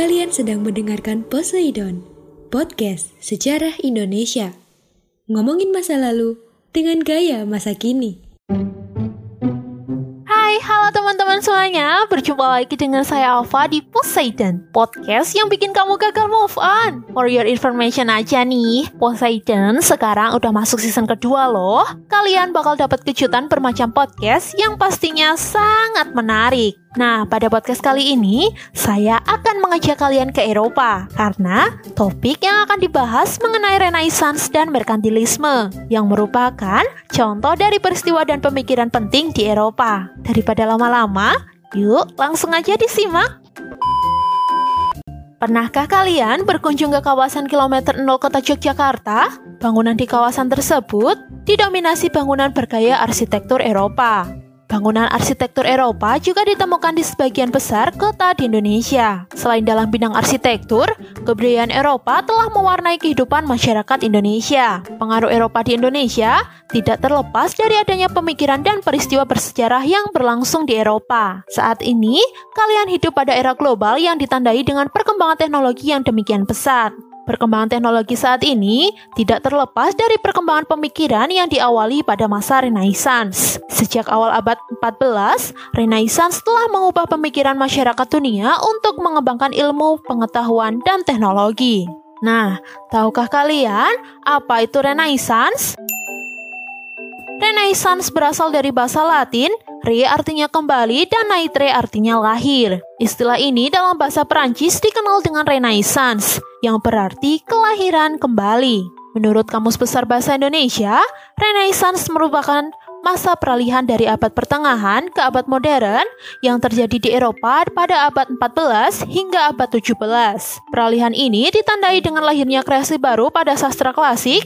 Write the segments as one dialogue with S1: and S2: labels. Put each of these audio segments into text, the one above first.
S1: Kalian sedang mendengarkan Poseidon, podcast sejarah Indonesia. Ngomongin masa lalu dengan gaya masa kini.
S2: Hai, halo teman-teman semuanya. Berjumpa lagi dengan saya Alfa di Poseidon, podcast yang bikin kamu gagal move on. For your information aja nih, Poseidon sekarang udah masuk season kedua loh. Kalian bakal dapat kejutan bermacam podcast yang pastinya sangat menarik. Nah, pada podcast kali ini, saya akan mengajak kalian ke Eropa karena topik yang akan dibahas mengenai Renaissance dan Merkantilisme yang merupakan contoh dari peristiwa dan pemikiran penting di Eropa. Daripada lama-lama, yuk langsung aja disimak. Pernahkah kalian berkunjung ke kawasan kilometer 0 kota Yogyakarta? Bangunan di kawasan tersebut didominasi bangunan bergaya arsitektur Eropa. Bangunan arsitektur Eropa juga ditemukan di sebagian besar kota di Indonesia. Selain dalam bidang arsitektur, kebudayaan Eropa telah mewarnai kehidupan masyarakat Indonesia. Pengaruh Eropa di Indonesia tidak terlepas dari adanya pemikiran dan peristiwa bersejarah yang berlangsung di Eropa. Saat ini, kalian hidup pada era global yang ditandai dengan perkembangan teknologi yang demikian pesat. Perkembangan teknologi saat ini tidak terlepas dari perkembangan pemikiran yang diawali pada masa Renaissance. Sejak awal abad 14, Renaissance telah mengubah pemikiran masyarakat dunia untuk mengembangkan ilmu, pengetahuan, dan teknologi. Nah, tahukah kalian apa itu Renaissance? Renaissance berasal dari bahasa Latin, re artinya kembali dan naitre artinya lahir. Istilah ini dalam bahasa Perancis dikenal dengan Renaissance, yang berarti kelahiran kembali. Menurut Kamus Besar Bahasa Indonesia, Renaissance merupakan masa peralihan dari abad pertengahan ke abad modern yang terjadi di Eropa pada abad 14 hingga abad 17. Peralihan ini ditandai dengan lahirnya kreasi baru pada sastra klasik,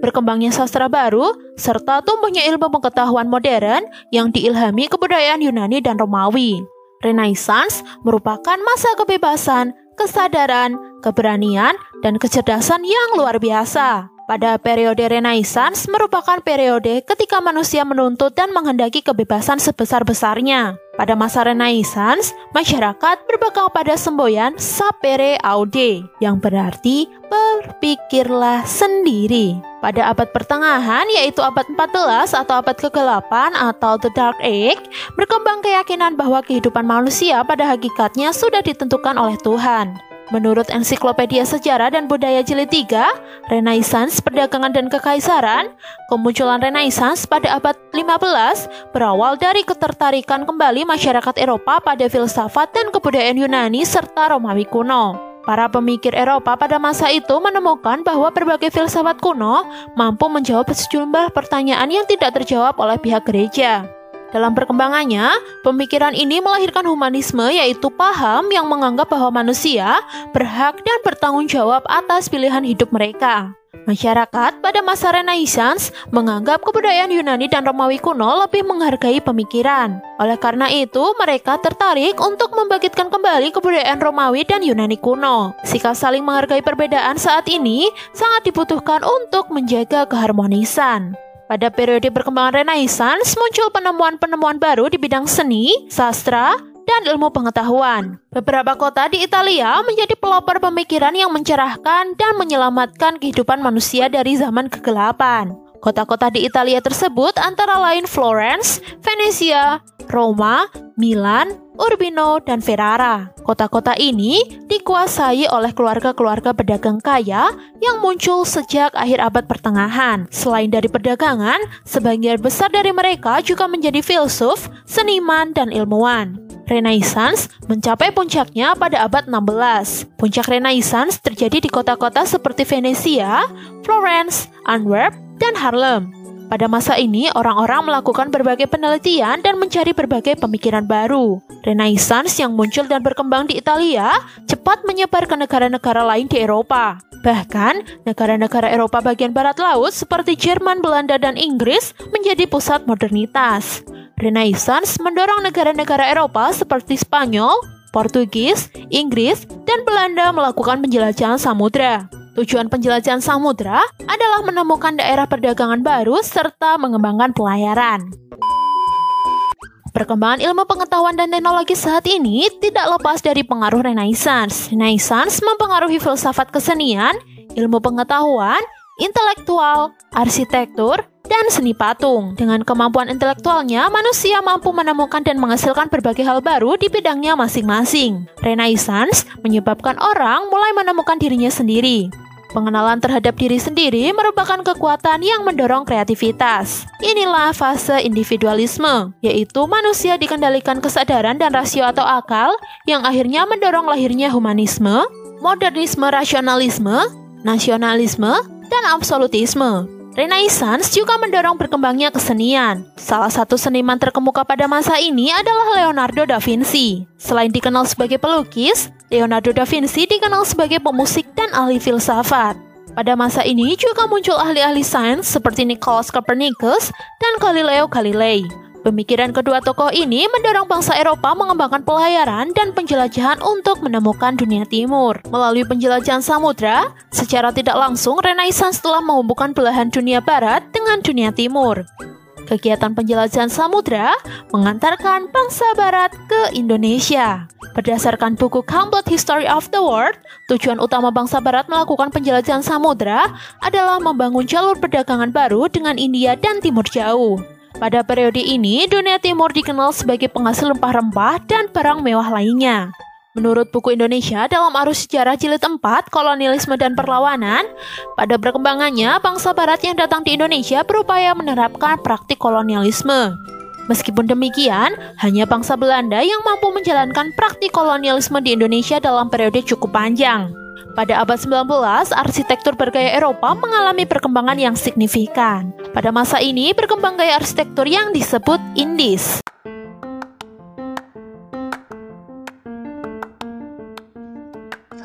S2: berkembangnya sastra baru, serta tumbuhnya ilmu pengetahuan modern yang diilhami kebudayaan Yunani dan Romawi. Renaissance merupakan masa kebebasan, kesadaran, keberanian, dan kecerdasan yang luar biasa. Pada periode Renaissance merupakan periode ketika manusia menuntut dan menghendaki kebebasan sebesar-besarnya. Pada masa Renaissance, masyarakat berbekal pada semboyan sapere aude, yang berarti berpikirlah sendiri. Pada abad pertengahan, yaitu abad 14 atau abad ke-8 atau The Dark Age, berkembang keyakinan bahwa kehidupan manusia pada hakikatnya sudah ditentukan oleh Tuhan. Menurut Ensiklopedia Sejarah dan Budaya Jilid 3, Renaissance, Perdagangan dan Kekaisaran, kemunculan Renaissance pada abad 15 berawal dari ketertarikan kembali masyarakat Eropa pada filsafat dan kebudayaan Yunani serta Romawi kuno. Para pemikir Eropa pada masa itu menemukan bahwa berbagai filsafat kuno mampu menjawab sejumlah pertanyaan yang tidak terjawab oleh pihak gereja. Dalam perkembangannya, pemikiran ini melahirkan humanisme yaitu paham yang menganggap bahwa manusia berhak dan bertanggung jawab atas pilihan hidup mereka. Masyarakat pada masa Renaissance menganggap kebudayaan Yunani dan Romawi kuno lebih menghargai pemikiran. Oleh karena itu, mereka tertarik untuk membangkitkan kembali kebudayaan Romawi dan Yunani kuno. Sikap saling menghargai perbedaan saat ini sangat dibutuhkan untuk menjaga keharmonisan. Pada periode perkembangan Renaissance muncul penemuan-penemuan baru di bidang seni, sastra, dan ilmu pengetahuan. Beberapa kota di Italia menjadi pelopor pemikiran yang mencerahkan dan menyelamatkan kehidupan manusia dari zaman kegelapan. Kota-kota di Italia tersebut antara lain Florence, Venesia, Roma, Milan, Urbino, dan Ferrara. Kota-kota ini dikuasai oleh keluarga-keluarga pedagang kaya yang muncul sejak akhir abad pertengahan. Selain dari perdagangan, sebagian besar dari mereka juga menjadi filsuf, seniman, dan ilmuwan. Renaissance mencapai puncaknya pada abad 16. Puncak Renaissance terjadi di kota-kota seperti Venesia, Florence, Antwerp, dan Harlem. Pada masa ini, orang-orang melakukan berbagai penelitian dan mencari berbagai pemikiran baru. Renaissance yang muncul dan berkembang di Italia cepat menyebar ke negara-negara lain di Eropa. Bahkan, negara-negara Eropa bagian barat laut seperti Jerman, Belanda, dan Inggris menjadi pusat modernitas. Renaissance mendorong negara-negara Eropa seperti Spanyol, Portugis, Inggris, dan Belanda melakukan penjelajahan samudra. Tujuan penjelajahan samudra adalah menemukan daerah perdagangan baru serta mengembangkan pelayaran. Perkembangan ilmu pengetahuan dan teknologi saat ini tidak lepas dari pengaruh Renaissance. Renaissance mempengaruhi filsafat kesenian, ilmu pengetahuan, intelektual, arsitektur, dan seni patung. Dengan kemampuan intelektualnya, manusia mampu menemukan dan menghasilkan berbagai hal baru di bidangnya masing-masing. Renaissance menyebabkan orang mulai menemukan dirinya sendiri. Pengenalan terhadap diri sendiri merupakan kekuatan yang mendorong kreativitas. Inilah fase individualisme, yaitu manusia dikendalikan kesadaran dan rasio atau akal yang akhirnya mendorong lahirnya humanisme, modernisme rasionalisme, nasionalisme, dan absolutisme. Renaissance juga mendorong berkembangnya kesenian. Salah satu seniman terkemuka pada masa ini adalah Leonardo da Vinci. Selain dikenal sebagai pelukis, Leonardo da Vinci dikenal sebagai pemusik dan ahli filsafat. Pada masa ini juga muncul ahli-ahli sains seperti Nicholas Copernicus dan Galileo Galilei. Pemikiran kedua tokoh ini mendorong bangsa Eropa mengembangkan pelayaran dan penjelajahan untuk menemukan dunia timur. Melalui penjelajahan samudra, secara tidak langsung Renaissance telah menghubungkan belahan dunia barat dengan dunia timur. Kegiatan penjelajahan samudra mengantarkan bangsa barat ke Indonesia. Berdasarkan buku Complete History of the World, tujuan utama bangsa barat melakukan penjelajahan samudra adalah membangun jalur perdagangan baru dengan India dan Timur Jauh. Pada periode ini, dunia timur dikenal sebagai penghasil rempah-rempah dan barang mewah lainnya. Menurut buku Indonesia dalam arus sejarah jilid 4, kolonialisme dan perlawanan, pada perkembangannya bangsa barat yang datang di Indonesia berupaya menerapkan praktik kolonialisme. Meskipun demikian, hanya bangsa Belanda yang mampu menjalankan praktik kolonialisme di Indonesia dalam periode cukup panjang. Pada abad 19, arsitektur bergaya Eropa mengalami perkembangan yang signifikan. Pada masa ini, berkembang gaya arsitektur yang disebut Indis.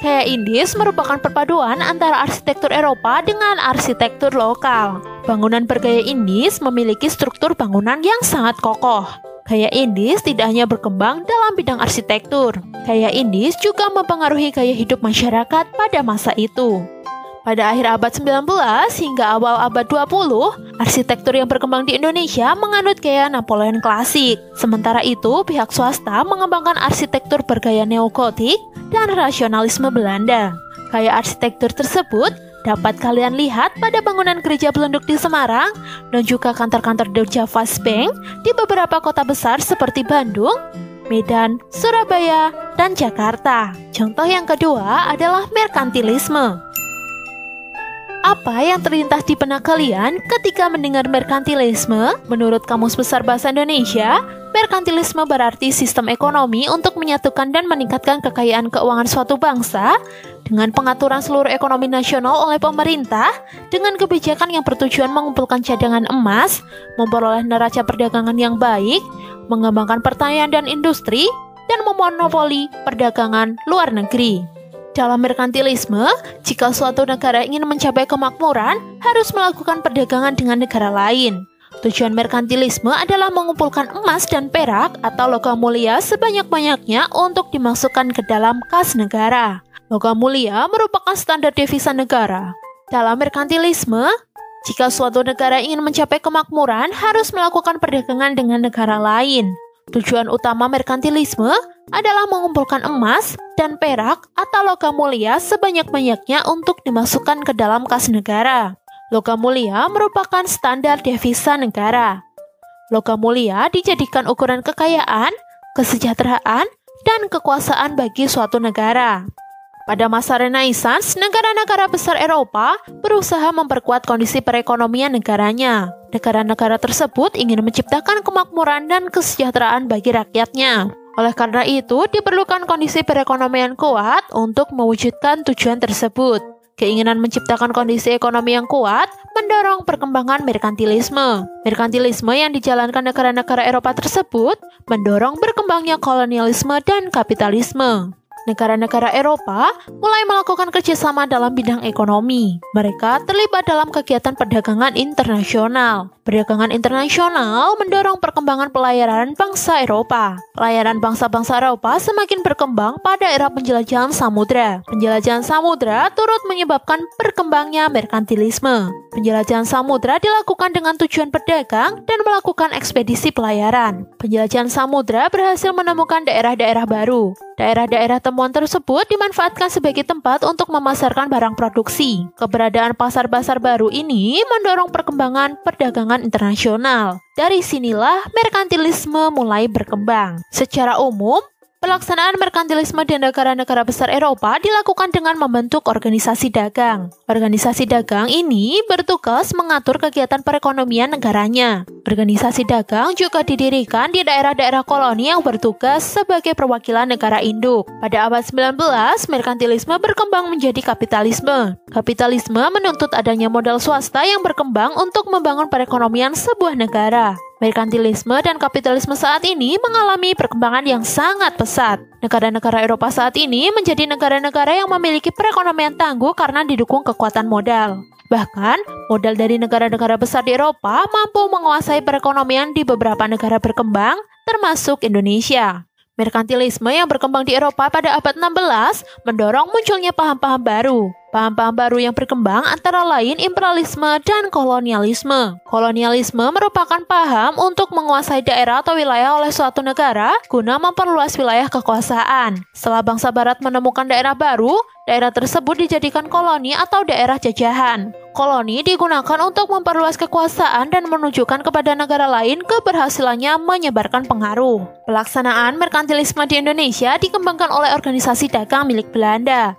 S2: Kayak Indis merupakan perpaduan antara arsitektur Eropa dengan arsitektur lokal. Bangunan bergaya Indis memiliki struktur bangunan yang sangat kokoh. Gaya Indis tidak hanya berkembang dalam bidang arsitektur. Gaya Indis juga mempengaruhi gaya hidup masyarakat pada masa itu. Pada akhir abad 19 hingga awal abad 20, arsitektur yang berkembang di Indonesia menganut gaya Napoleon klasik. Sementara itu, pihak swasta mengembangkan arsitektur bergaya neogotik dan rasionalisme Belanda. Gaya arsitektur tersebut dapat kalian lihat pada bangunan gereja belenduk di Semarang dan juga kantor-kantor The Javas Bank di beberapa kota besar seperti Bandung, Medan, Surabaya, dan Jakarta. Contoh yang kedua adalah merkantilisme. Apa yang terlintas di benak kalian ketika mendengar merkantilisme? Menurut Kamus Besar Bahasa Indonesia, merkantilisme berarti sistem ekonomi untuk menyatukan dan meningkatkan kekayaan keuangan suatu bangsa dengan pengaturan seluruh ekonomi nasional oleh pemerintah dengan kebijakan yang bertujuan mengumpulkan cadangan emas, memperoleh neraca perdagangan yang baik, mengembangkan pertanian dan industri, dan memonopoli perdagangan luar negeri. Dalam merkantilisme, jika suatu negara ingin mencapai kemakmuran, harus melakukan perdagangan dengan negara lain. Tujuan merkantilisme adalah mengumpulkan emas dan perak atau logam mulia sebanyak-banyaknya untuk dimasukkan ke dalam kas negara. Logam mulia merupakan standar devisa negara. Dalam merkantilisme, jika suatu negara ingin mencapai kemakmuran, harus melakukan perdagangan dengan negara lain. Tujuan utama merkantilisme adalah mengumpulkan emas dan perak atau logam mulia sebanyak-banyaknya untuk dimasukkan ke dalam kas negara. Logam mulia merupakan standar devisa negara. Logam mulia dijadikan ukuran kekayaan, kesejahteraan, dan kekuasaan bagi suatu negara. Pada masa Renaissance, negara-negara besar Eropa berusaha memperkuat kondisi perekonomian negaranya. Negara-negara tersebut ingin menciptakan kemakmuran dan kesejahteraan bagi rakyatnya. Oleh karena itu, diperlukan kondisi perekonomian kuat untuk mewujudkan tujuan tersebut. Keinginan menciptakan kondisi ekonomi yang kuat mendorong perkembangan merkantilisme. Merkantilisme yang dijalankan negara-negara Eropa tersebut mendorong berkembangnya kolonialisme dan kapitalisme negara-negara Eropa mulai melakukan kerjasama dalam bidang ekonomi. Mereka terlibat dalam kegiatan perdagangan internasional. Perdagangan internasional mendorong perkembangan pelayaran bangsa Eropa. Pelayaran bangsa-bangsa Eropa semakin berkembang pada era penjelajahan samudra. Penjelajahan samudra turut menyebabkan berkembangnya merkantilisme. Penjelajahan samudra dilakukan dengan tujuan berdagang dan melakukan ekspedisi pelayaran. Penjelajahan samudra berhasil menemukan daerah-daerah baru. Daerah-daerah temuan tersebut dimanfaatkan sebagai tempat untuk memasarkan barang produksi. Keberadaan pasar-pasar baru ini mendorong perkembangan perdagangan internasional. Dari sinilah merkantilisme mulai berkembang. Secara umum, Pelaksanaan merkantilisme di negara-negara besar Eropa dilakukan dengan membentuk organisasi dagang. Organisasi dagang ini bertugas mengatur kegiatan perekonomian negaranya. Organisasi dagang juga didirikan di daerah-daerah koloni yang bertugas sebagai perwakilan negara induk. Pada abad 19, merkantilisme berkembang menjadi kapitalisme. Kapitalisme menuntut adanya modal swasta yang berkembang untuk membangun perekonomian sebuah negara. Merkantilisme dan kapitalisme saat ini mengalami perkembangan yang sangat pesat. Negara-negara Eropa saat ini menjadi negara-negara yang memiliki perekonomian tangguh karena didukung kekuatan modal. Bahkan, modal dari negara-negara besar di Eropa mampu menguasai perekonomian di beberapa negara berkembang, termasuk Indonesia. Merkantilisme yang berkembang di Eropa pada abad 16 mendorong munculnya paham-paham baru, Paham-paham baru yang berkembang antara lain imperialisme dan kolonialisme. Kolonialisme merupakan paham untuk menguasai daerah atau wilayah oleh suatu negara guna memperluas wilayah kekuasaan. Setelah bangsa barat menemukan daerah baru, daerah tersebut dijadikan koloni atau daerah jajahan. Koloni digunakan untuk memperluas kekuasaan dan menunjukkan kepada negara lain keberhasilannya menyebarkan pengaruh. Pelaksanaan merkantilisme di Indonesia dikembangkan oleh organisasi dagang milik Belanda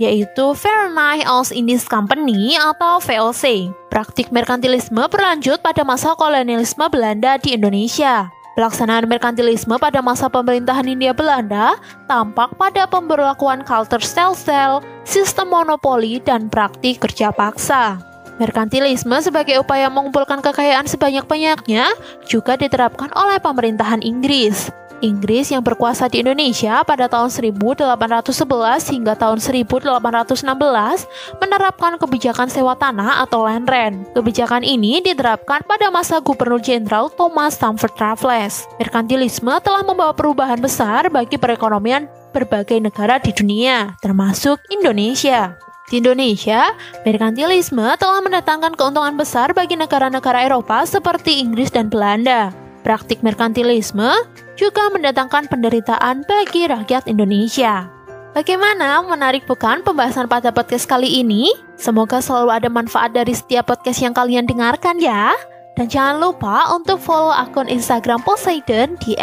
S2: yaitu Verenigd Oost-Indisch Company atau VOC. Praktik merkantilisme berlanjut pada masa kolonialisme Belanda di Indonesia. Pelaksanaan merkantilisme pada masa pemerintahan Hindia Belanda tampak pada pemberlakuan culture stelsel, sistem monopoli, dan praktik kerja paksa. Merkantilisme sebagai upaya mengumpulkan kekayaan sebanyak-banyaknya juga diterapkan oleh pemerintahan Inggris. Inggris yang berkuasa di Indonesia pada tahun 1811 hingga tahun 1816 menerapkan kebijakan sewa tanah atau land rent. Kebijakan ini diterapkan pada masa Gubernur Jenderal Thomas Stamford Raffles. Merkantilisme telah membawa perubahan besar bagi perekonomian berbagai negara di dunia, termasuk Indonesia. Di Indonesia, merkantilisme telah mendatangkan keuntungan besar bagi negara-negara Eropa seperti Inggris dan Belanda. Praktik merkantilisme juga mendatangkan penderitaan bagi rakyat Indonesia. Bagaimana menarik bukan pembahasan pada podcast kali ini? Semoga selalu ada manfaat dari setiap podcast yang kalian dengarkan ya. Dan jangan lupa untuk follow akun Instagram Poseidon di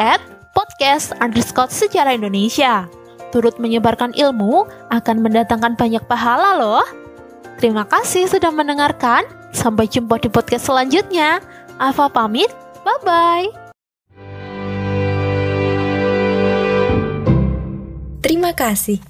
S2: podcast underscore sejarah Indonesia. Turut menyebarkan ilmu akan mendatangkan banyak pahala loh. Terima kasih sudah mendengarkan. Sampai jumpa di podcast selanjutnya. Ava pamit. Bye-bye.
S1: Terima kasih.